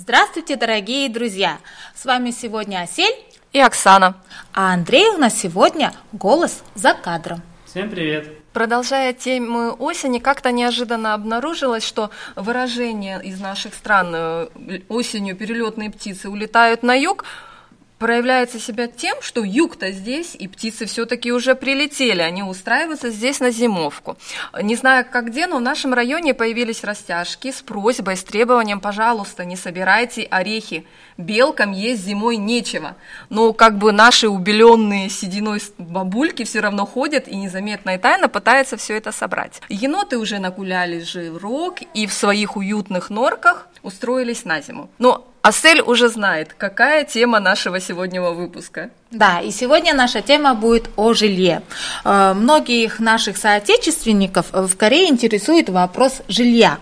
Здравствуйте, дорогие друзья! С вами сегодня Асель и Оксана. А Андрей у нас сегодня голос за кадром. Всем привет! Продолжая тему осени, как-то неожиданно обнаружилось, что выражение из наших стран э, осенью перелетные птицы улетают на юг проявляется себя тем, что юг-то здесь, и птицы все-таки уже прилетели, они устраиваются здесь на зимовку. Не знаю, как где, но в нашем районе появились растяжки с просьбой, с требованием, пожалуйста, не собирайте орехи, белкам есть зимой нечего. Но как бы наши убеленные сединой бабульки все равно ходят и незаметно и тайно пытаются все это собрать. Еноты уже накуляли жирок и в своих уютных норках устроились на зиму. Но Асель уже знает, какая тема нашего сегодняшнего выпуска. Да, и сегодня наша тема будет о жилье. Э, многих наших соотечественников в Корее интересует вопрос жилья,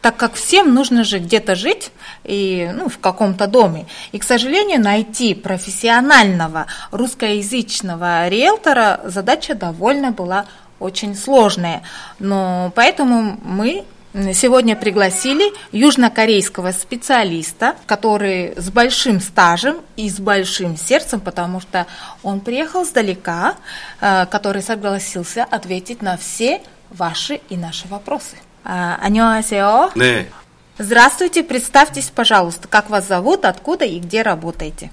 так как всем нужно же где-то жить и ну, в каком-то доме. И, к сожалению, найти профессионального русскоязычного риэлтора задача довольно была очень сложная. Но поэтому мы Сегодня пригласили южнокорейского специалиста, который с большим стажем и с большим сердцем, потому что он приехал сдалека, э, который согласился ответить на все ваши и наши вопросы. А, Аньоасео. Да. Здравствуйте, представьтесь, пожалуйста, как вас зовут, откуда и где работаете.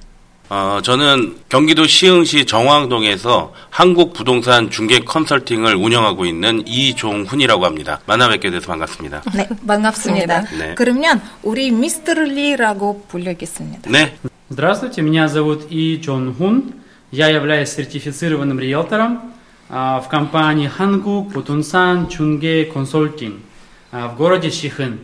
어, 저는 경기도 시흥시 정왕동에서 한국 부동산 중개 컨설팅을 운영하고 있는 이종훈이라고 합니다. 만나 뵙게 돼서 반갑습니다. 네, 반갑습니다. 네. 그러면 우리 미스터 리라고 불러겠습니다. 네. Здравствуйте, меня зовут И Чон Хун. Я являюсь сертифицированным риэлтором в компании Хангук Путунсан Чунге Консультинг в городе Шихэн.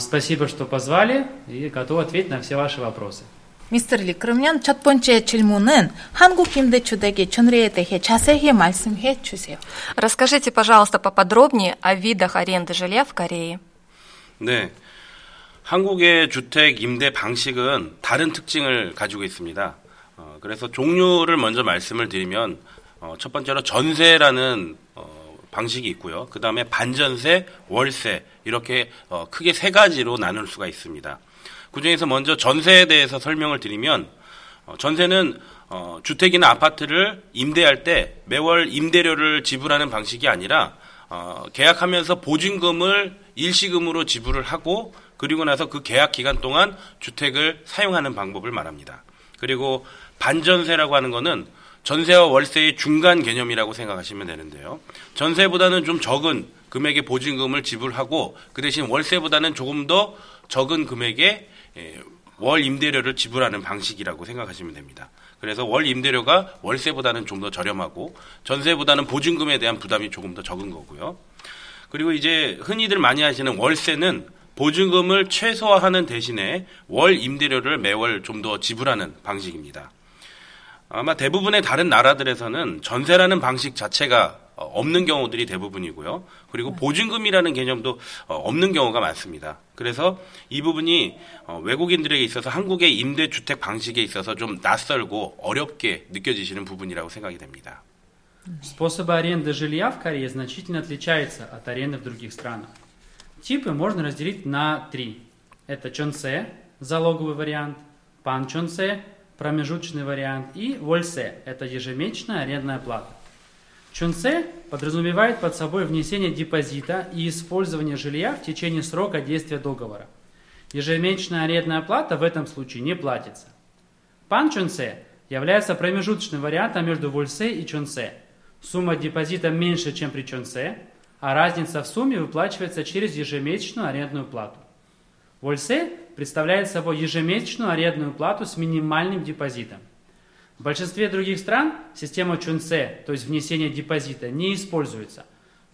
Спасибо, что позвали и готов ответить на все ваши вопросы. 미스터 리, 그러면 첫 번째 질문은 한국 임대주택의 전례에 대해 자세히 말씀해 주세요. Расскажите, пожалуйста, поподробнее о видах аренды жилья в Корее. 네. 한국의 주택 임대 방식은 다른 특징을 가지고 있습니다. 어, 그래서 종류를 먼저 말씀을 드리면 어, 첫 번째로 전세라는 어, 방식이 있고요. 그 다음에 반전세, 월세 이렇게 어, 크게 세 가지로 나눌 수가 있습니다. 그 중에서 먼저 전세에 대해서 설명을 드리면 어, 전세는 어, 주택이나 아파트를 임대할 때 매월 임대료를 지불하는 방식이 아니라 어, 계약하면서 보증금을 일시금으로 지불을 하고 그리고 나서 그 계약 기간 동안 주택을 사용하는 방법을 말합니다. 그리고 반전세라고 하는 것은 전세와 월세의 중간 개념이라고 생각하시면 되는데요. 전세보다는 좀 적은 금액의 보증금을 지불하고 그 대신 월세보다는 조금 더 적은 금액의 예, 월 임대료를 지불하는 방식이라고 생각하시면 됩니다. 그래서 월 임대료가 월세보다는 좀 더 저렴하고 전세보다는 보증금에 대한 부담이 조금 더 적은 거고요. 그리고 이제 흔히들 많이 하시는 월세는 보증금을 최소화하는 대신에 월 임대료를 매월 좀 더 지불하는 방식입니다. 아마 대부분의 다른 나라들에서는 전세라는 방식 자체가 없는 경우들이 대부분이고요. 그리고 보증금이라는 개념도 없는 경우가 많습니다. 그래서 이 부분이 외국인들에게 있어서 한국의 임대주택 방식에 있어서 좀 낯설고 어렵게 느껴지시는 부분이라고 생각이 됩니다. Способы аренды жилья в Корее значительно отличаются от аренды в других странах. Типы можно разделить на три. Это чонсе, залоговый вариант, пан чонсе, промежуточный вариант и вольсе, это ежемесячная арендная плата. Чунце подразумевает под собой внесение депозита и использование жилья в течение срока действия договора. Ежемесячная арендная плата в этом случае не платится. Пан Чунце является промежуточным вариантом между Вольсе и Чунце. Сумма депозита меньше, чем при Чунце, а разница в сумме выплачивается через ежемесячную арендную плату. Вольсе представляет собой ежемесячную арендную плату с минимальным депозитом. В большинстве других стран система чунце, то есть внесение депозита, не используется.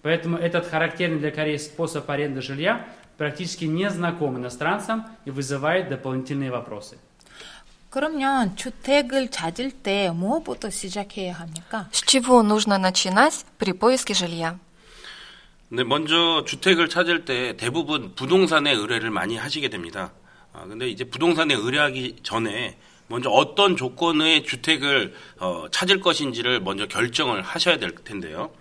Поэтому этот характерный для Кореи способ аренды жилья практически не знаком иностранцам и вызывает дополнительные вопросы. 그러면 주택을 찾을 때 무엇부터 시작해야 합니까? С чего нужно начинать при поиске жилья? 네, 먼저 주택을 찾을 때 대부분 부동산에 의뢰를 많이 하시게 됩니다. 아, 근데 이제 부동산에 의뢰하기 전에 먼저 어떤 조건의 주택을 어, 찾을 것인지를 먼저 결정을 하셔야 될 텐데요.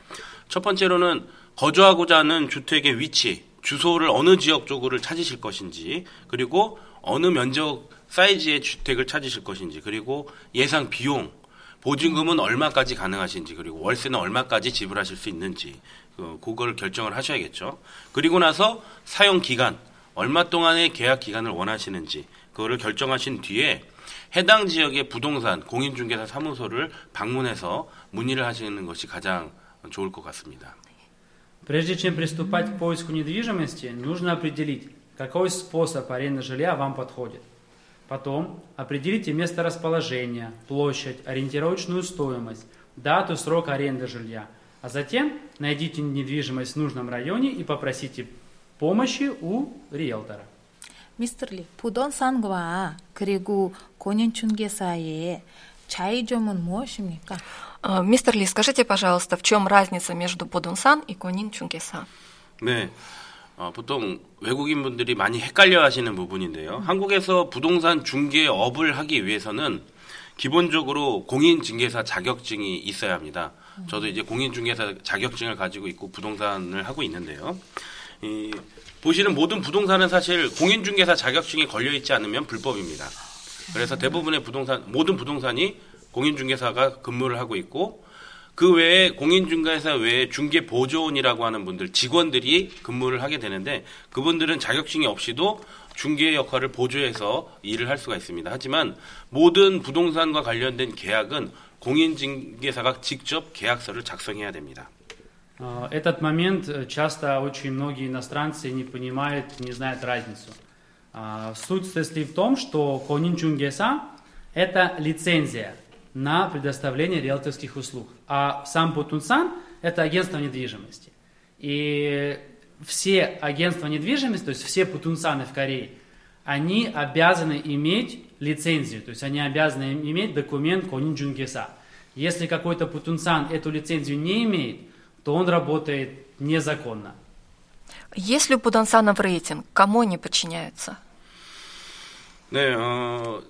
첫 번째로는 거주하고자 하는 주택의 위치, 주소를 어느 지역 쪽으로 찾으실 것인지, 그리고 어느 면적 사이즈의 주택을 찾으실 것인지 그리고 예상 비용 보증금은 얼마까지 가능하신지 그리고 월세는 얼마까지 지불하실 수 있는지 그, 그걸 결정을 하셔야겠죠. 그리고 나서 사용 기간 얼마 동안의 계약 기간을 원하시는지 그거를 결정하신 뒤에 해당 지역의 부동산 공인중개사 사무소를 방문해서 문의를 하시는 것이 가장 좋을 것 같습니다. Прежде чем приступать к поиску недвижимости, нужно определить, какой способ аренды жилья вам подходит. Потом определите место расположения, площадь, ориентировочную стоимость, дату, срок аренды жилья. А затем найдите недвижимость в нужном районе и попросите помощи у риэлтора. 미스터 리, 부동산과 그리고 공인중개사의 차이점은 무엇입니까? А, Мистер Ли, скажите, пожалуйста, в чем разница между Будунсан и Конин Чунгеса? 네. 어, 보통 외국인 분들이 많이 헷갈려 하시는 부분인데요. 한국에서 부동산 중개업을 하기 위해서는 기본적으로 공인중개사 자격증이 있어야 합니다. 저도 이제 공인중개사 자격증을 가지고 있고 부동산을 하고 있는데요. 이, 보시는 모든 부동산은 사실 공인중개사 자격증이 걸려 있지 않으면 불법입니다. 그래서 대부분의 부동산, 모든 부동산이 공인중개사가 근무를 하고 있고 그 외에 공인중개사 외에 중개보조원이라고 하는 분들 직원들이 근무를 하게 되는데 그분들은 자격증이 없이도 중개 역할을 보조해서 일을 할 수가 있습니다. 하지만 모든 부동산과 관련된 계약은 공인중개사가 직접 계약서를 작성해야 됩니다. Э, Этот момент э, часто очень многие иностранцы не понимают, не знают разницу. А, Суть состоит в том, что Конинчунгеса – это лицензия на предоставление риэлторских услуг, а сам Путунсан – это агентство недвижимости. И все агентства недвижимости, то есть все Путунсаны в Корее, они обязаны иметь лицензию, то есть они обязаны иметь документ Конинчунгеса. Если какой-то Путунсан эту лицензию не имеет, то он работает незаконно. Если у Будансанов рейтинг, кому они подчиняются? 네, 어,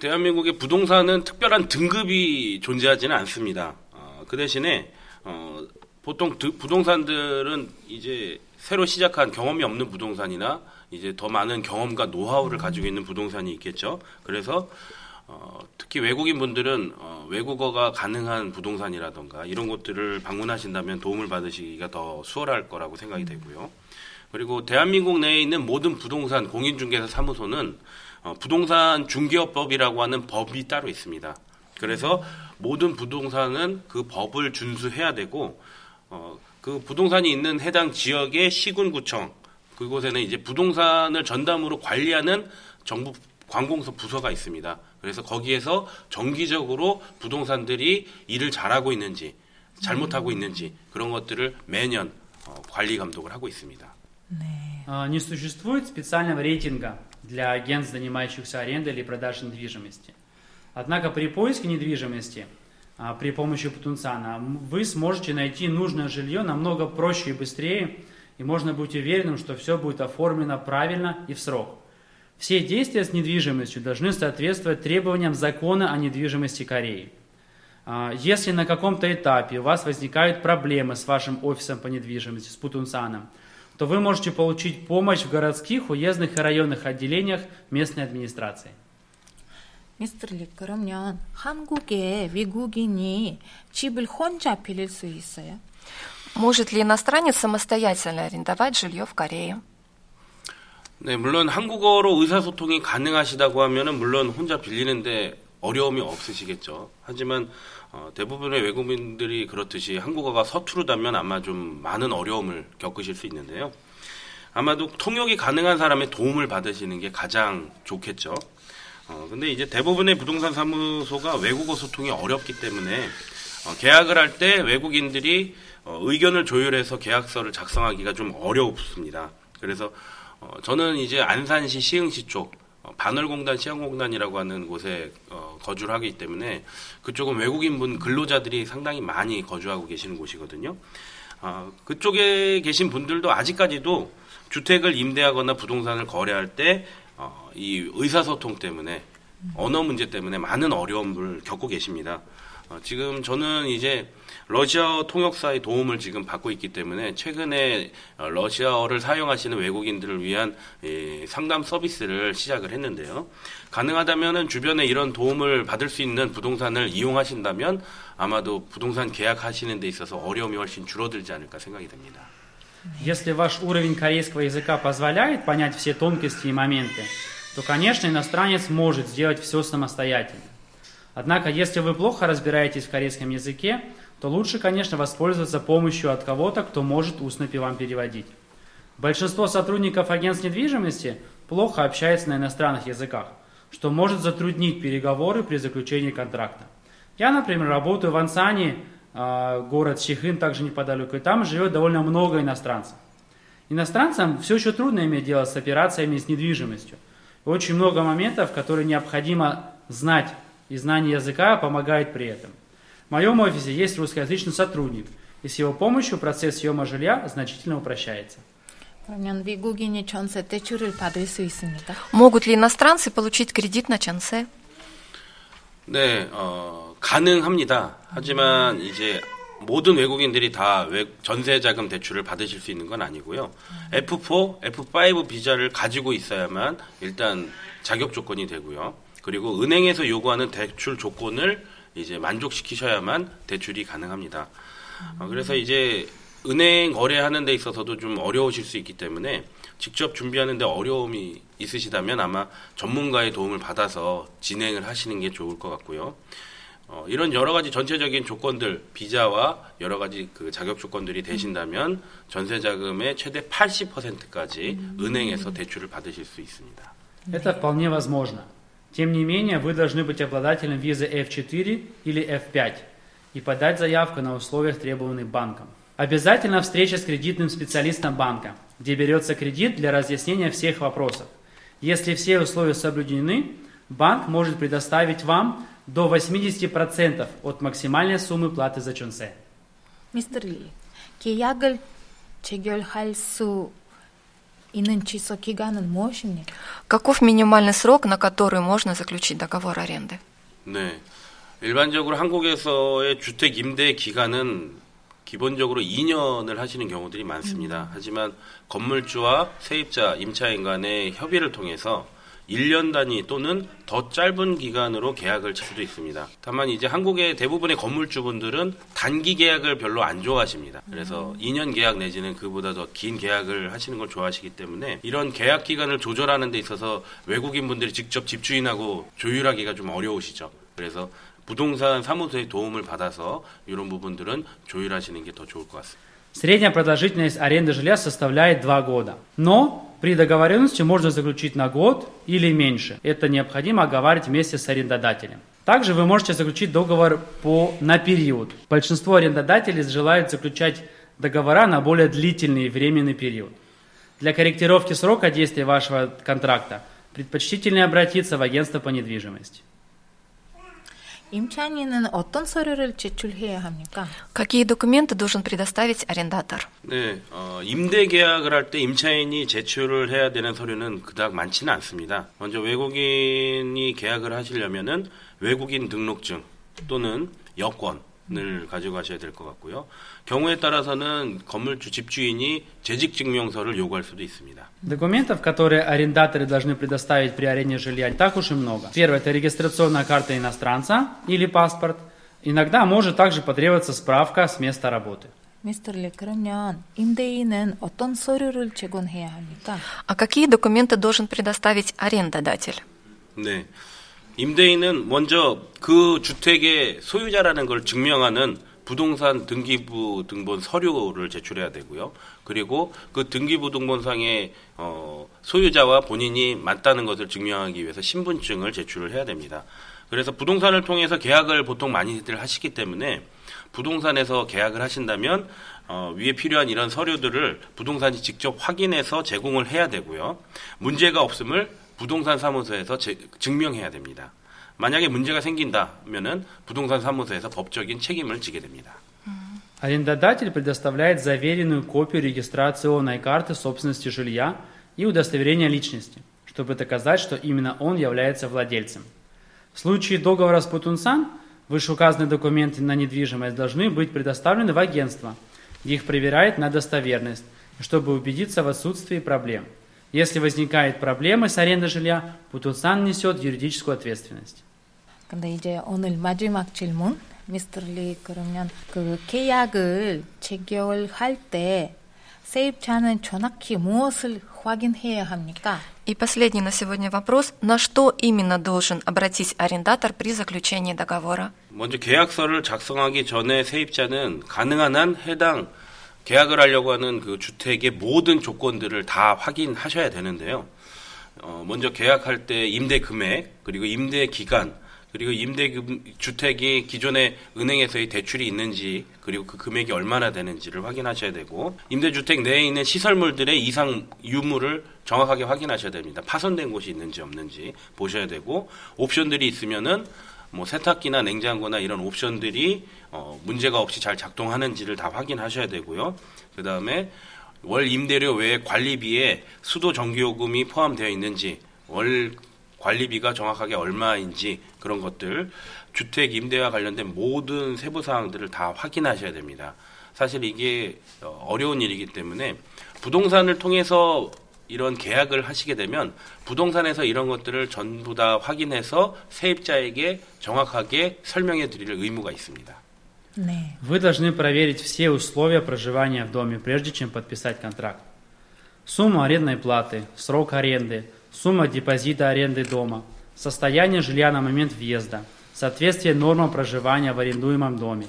대한민국의 부동산은 특별한 등급이 존재하지는 않습니다. 어, 그 대신에 어, 보통 드- 부동산들은 이제 새로 시작한 경험이 없는 부동산이나 이제 더 많은 경험과 노하우를 가지고 있는 부동산이 있겠죠. 그래서 어, 특히 외국인 분들은 어, 외국어가 가능한 부동산이라던가 이런 곳들을 방문하신다면 도움을 받으시기가 더 수월할 거라고 생각이 되고요. 그리고 대한민국 내에 있는 모든 부동산 공인중개사 사무소는 어, 부동산 중개업법이라고 하는 법이 따로 있습니다. 그래서 모든 부동산은 그 법을 준수해야 되고 어, 그 부동산이 있는 해당 지역의 시군구청 그곳에는 이제 부동산을 전담으로 관리하는 정부 관공서 부서가 있습니다. 그래서 거기에서 정기적으로 부동산들이 일을 잘하고 있는지 잘못하고 있는지 그런 것들을 매년 어, 관리 감독을 하고 있습니다. А, Не существует специального рейтинга для агентств, занимающихся арендой или продажей недвижимости. Однако при поиске недвижимости а, при помощи Путунцана м, вы сможете найти нужное жилье намного проще и быстрее, и можно быть уверенным, что все будет оформлено правильно и в срок. Все действия с недвижимостью должны соответствовать требованиям закона о недвижимости Кореи. А, Если на каком-то этапе у вас возникают проблемы с вашим офисом по недвижимости, с Путунсаном, то вы можете получить помощь в городских, уездных и районных отделениях местной администрации. 미스터 리, 그러면 한국에 외국인이 집을 혼자 빌릴 수 있어요? Может ли иностранец самостоятельно арендовать жилье в Корее? 네, 물론 한국어로 의사소통이 가능하시다고 하면은 물론 혼자 빌리는데 어려움이 없으시겠죠. 하지만 어, 대부분의 외국인들이 그렇듯이 한국어가 서투르다면 아마 좀 많은 어려움을 겪으실 수 있는데요. 아마도 통역이 가능한 사람의 도움을 받으시는 게 가장 좋겠죠. 어, 근데 이제 대부분의 부동산 사무소가 외국어 소통이 어렵기 때문에 어, 계약을 할 때 외국인들이 어, 의견을 조율해서 계약서를 작성하기가 좀 어렵습니다. 그래서 어, 저는 이제 안산시 시흥시 쪽 어, 반월공단 시흥공단이라고 하는 곳에 어, 거주를 하기 때문에 그쪽은 외국인분 근로자들이 상당히 많이 거주하고 계시는 곳이거든요. 아, 그쪽에 계신 분들도 아직까지도 주택을 임대하거나 부동산을 거래할 때 어, 이 의사소통 때문에 언어 문제 때문에 많은 어려움을 겪고 계십니다. 어, 지금 저는 이제 러시아어 통역사의 도움을 지금 받고 있기 때문에 최근에 어, 러시아어를 사용하시는 외국인들을 위한 예, 상담 서비스를 시작을 했는데요. 가능하다면 주변에 이런 도움을 받을 수 있는 부동산을 이용하신다면 아마도 부동산 계약하시는 데 있어서 어려움이 훨씬 줄어들지 않을까 생각이 됩니다. Если ваш уровень корейского языка позволяет понять все тонкости и моменты, то, конечно, иностранец может сделать все самостоятельно. Однако, если вы плохо разбираетесь в корейском языке, то лучше, конечно, воспользоваться помощью от кого-то, кто может устно вам переводить. Большинство сотрудников агентств недвижимости плохо общаются на иностранных языках, что может затруднить переговоры при заключении контракта. Я, например, работаю в Ансане, а, город Чихын, также неподалеку, и там живет довольно много иностранцев. Иностранцам все еще трудно иметь дело с операциями с недвижимостью. Очень много моментов, которые необходимо знать, и знание языка помогает при этом. В моем офисе есть русскоязычный сотрудник, и с его помощью процесс съема жилья значительно упрощается. 그러면 미국인이 전세 대출을 받을 수 있습니까? Могут ли иностранцы получить кредит на чансе? 네, 어, 가능합니다. 하지만 이제 모든 외국인들이 다 외- 전세자금 대출을 받으실 수 있는 건 아니고요. F4, F5 비자를 가지고 있어야만 일단 자격 조건이 되고요. 그리고 은행에서 요구하는 대출 조건을 이제 만족시키셔야만 대출이 가능합니다. 어, 그래서 이제 은행 거래하는 데 있어서도 좀 어려우실 수 있기 때문에 직접 준비하는데 어려움이 있으시다면 아마 전문가의 도움을 받아서 진행을 하시는 게 좋을 것 같고요. 어, 이런 여러 가지 전체적인 조건들, 비자와 여러 가지 그 자격 조건들이 되신다면 전세 자금의 최대 80%까지 은행에서 대출을 받으실 수 있습니다. Это вполне возможно. Тем не менее, вы должны быть обладателем визы F4 или F5 и подать заявку на условиях, требованных банком. Обязательно встреча с кредитным специалистом банка, где берется кредит для разъяснения всех вопросов. Если все условия соблюдены, банк может предоставить вам до 80% от максимальной суммы платы за чунсе. Мистер Ли, кеягл чегёлхальсу 계약을 체결할 수 있는 취소 기간은 무엇입니까? Каков минимальный срок, на который можно заключить договор аренды? 네. 일반적으로 한국에서의 주택 임대 기간은 기본적으로 2년을 하시는 경우들이 많습니다. 하지만 건물주와 세입자, 임차인 간의 협의를 통해서 1년 단위 또는 더 짧은 기간으로 계약을 칠 수도 있습니다. 다만 이제 한국의 대부분의 건물주분들은 단기 계약을 별로 안 좋아하십니다. 그래서 2년 계약 내지는 그보다 더 긴 계약을 하시는 걸 좋아하시기 때문에 이런 계약 기간을 조절하는 데 있어서 외국인 분들이 직접 집주인하고 조율하기가 좀 어려우시죠. 그래서 부동산 사무소의 도움을 받아서 이런 부분들은 조율하시는 게 더 좋을 것 같습니다. Средняя продолжительность аренды жилья составляет 2 года. Но при договоренности можно заключить на год или меньше. Это необходимо оговаривать вместе с арендодателем. Также вы можете заключить договор по, на период. Большинство арендодателей желают заключать договора на более длительный временный период. Для корректировки срока действия вашего контракта предпочтительнее обратиться в агентство по недвижимости. 임차인은 어떤 서류를 제출해야 합니까? Какие документы должен предоставить арендатор? 네, 어, 임대 계약을 할 때 임차인이 제출을 해야 되는 서류는 그닥 많지는 않습니다. 먼저 외국인이 계약을 하시려면은 외국인 등록증 또는 여권 을 가지고 가셔야 될 것 같고요. 경우에 따라서는 건물주 집주인이 재직 증명서를 요구할 수도 있습니다. Документов, которые арендаторы должны предоставить при аренде жилья, не так уж и много. Первое – это регистрационная карта иностранца или паспорт. Иногда может также потребоваться справка с места работы. 미스터 리, 그러면 임대인은 어떤 서류를 제공해야 합니까? А какие документы должен предоставить арендодатель? 네. 임대인은 먼저 그 주택의 소유자라는 걸 증명하는 부동산 등기부 등본 서류를 제출해야 되고요. 그리고 그 등기부 등본상의 어, 소유자와 본인이 맞다는 것을 증명하기 위해서 신분증을 제출을 해야 됩니다. 그래서 부동산을 통해서 계약을 보통 많이들 하시기 때문에 부동산에서 계약을 하신다면 어, 위에 필요한 이런 서류들을 부동산이 직접 확인해서 제공을 해야 되고요. 문제가 없음을 부동산 사무소에서 제- 증명해야 됩니다. 만약에 문제가 생긴다면은 부동산 사무소에서 법적인 책임을 지게 됩니다. Арендодатель предоставляет заверенную копию регистрационной карты собственности жилья и удостоверения личности, чтобы доказать, что именно он является владельцем. В случае договора с Путунсан Вышеуказанные документы на недвижимость должны быть предоставлены в агентство, где их проверяют на достоверность, чтобы убедиться в отсутствии проблем. Если возникает проблемы с арендой жилья, Путунсан несет юридическую ответственность. 근데 이제 오늘 마지막 질문, 미스터 리 그러면 그 계약을 체결할 때 세입자는 정확히 무엇을 확인해야 합니까? И последний на сегодня вопрос. На что именно должен обратить арендатор при заключении договора? 먼저 계약서를 작성하기 전에 세입자는 가능한 한 해당 계약을 하려고 하는 그 주택의 모든 조건들을 다 확인하셔야 되는데요. 어, 먼저 계약할 때 임대 금액 그리고 임대 기간 그리고 임대 주택이 기존에 은행에서의 대출이 있는지 그리고 그 금액이 얼마나 되는지를 확인하셔야 되고 임대 주택 내에 있는 시설물들의 이상 유무를 정확하게 확인하셔야 됩니다. 파손된 곳이 있는지 없는지 보셔야 되고 옵션들이 있으면은 뭐 세탁기나 냉장고나 이런 옵션들이 어, 문제가 없이 잘 작동하는지를 다 확인하셔야 되고요. 그 다음에 월 임대료 외에 관리비에 수도 전기요금이 포함되어 있는지 월 관리비가 정확하게 얼마인지 그런 것들 주택 임대와 관련된 모든 세부 사항들을 다 확인하셔야 됩니다. 사실 이게 어, 어려운 일이기 때문에 부동산을 통해서 이런 계약을 하시게 되면 부동산에서 이런 것들을 전부 다 확인해서 세입자에게 정확하게 설명해 드릴 의무가 있습니다. 네. Вы должны проверить все условия проживания в доме, прежде чем подписать контракт. Сумма арендной платы, срок аренды, сумма депозита аренды дома, состояние жилья на момент въезда, соответствие нормам проживания в арендуемом доме.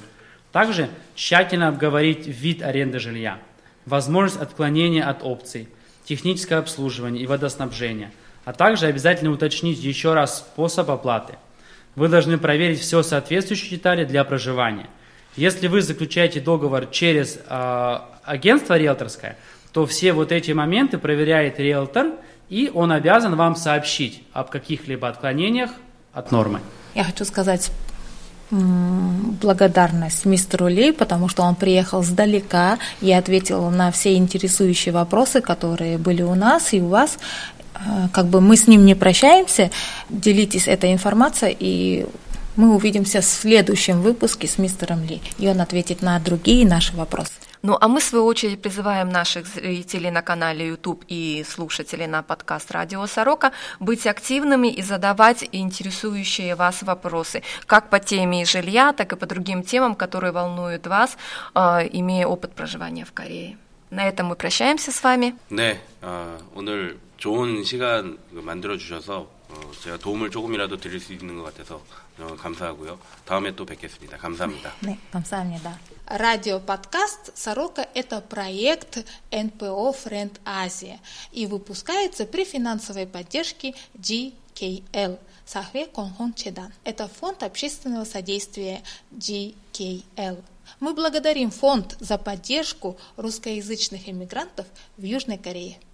Также тщательно обговорить вид аренды жилья, возможность отклонения от опций, техническое обслуживание и водоснабжение, а также обязательно уточнить еще раз способ оплаты. Вы должны проверить все соответствующие детали для проживания. Если вы заключаете договор через э, агентство риэлторское, то все вот эти моменты проверяет риэлтор – и он обязан вам сообщить об каких-либо отклонениях от нормы. Я хочу сказать благодарность мистеру Ли, потому что он приехал сдалека и ответил на все интересующие вопросы, которые были у нас и у вас. Э, как бы мы с ним не прощаемся, делитесь этой информацией, и мы увидимся в следующем выпуске с мистером Ли, и он ответит на другие наши вопросы. Ну а мы, в свою очередь, призываем наших зрителей на канале YouTube и слушателей на подкаст «Радио Сорока» быть активными и задавать интересующие вас вопросы, как по теме жилья, так и по другим темам, которые волнуют вас, а, имея опыт проживания в Корее. На этом мы прощаемся с вами. 네, 어, 오늘 좋은 시간 만들어 주셔서 어, 제가 도움을 조금이라도 드릴 수 있는 것 같아서 어, 감사하고요. 다음에 또 뵙겠습니다. 감사합니다. 네, 감사합니다. Радиоподкаст «Сорока» — это проект НПО «Френд Азия» и выпускается при финансовой поддержке GKL – Сахве Конхон Чедан. Это фонд общественного содействия GKL. Мы благодарим фонд за поддержку русскоязычных иммигрантов в Южной Корее.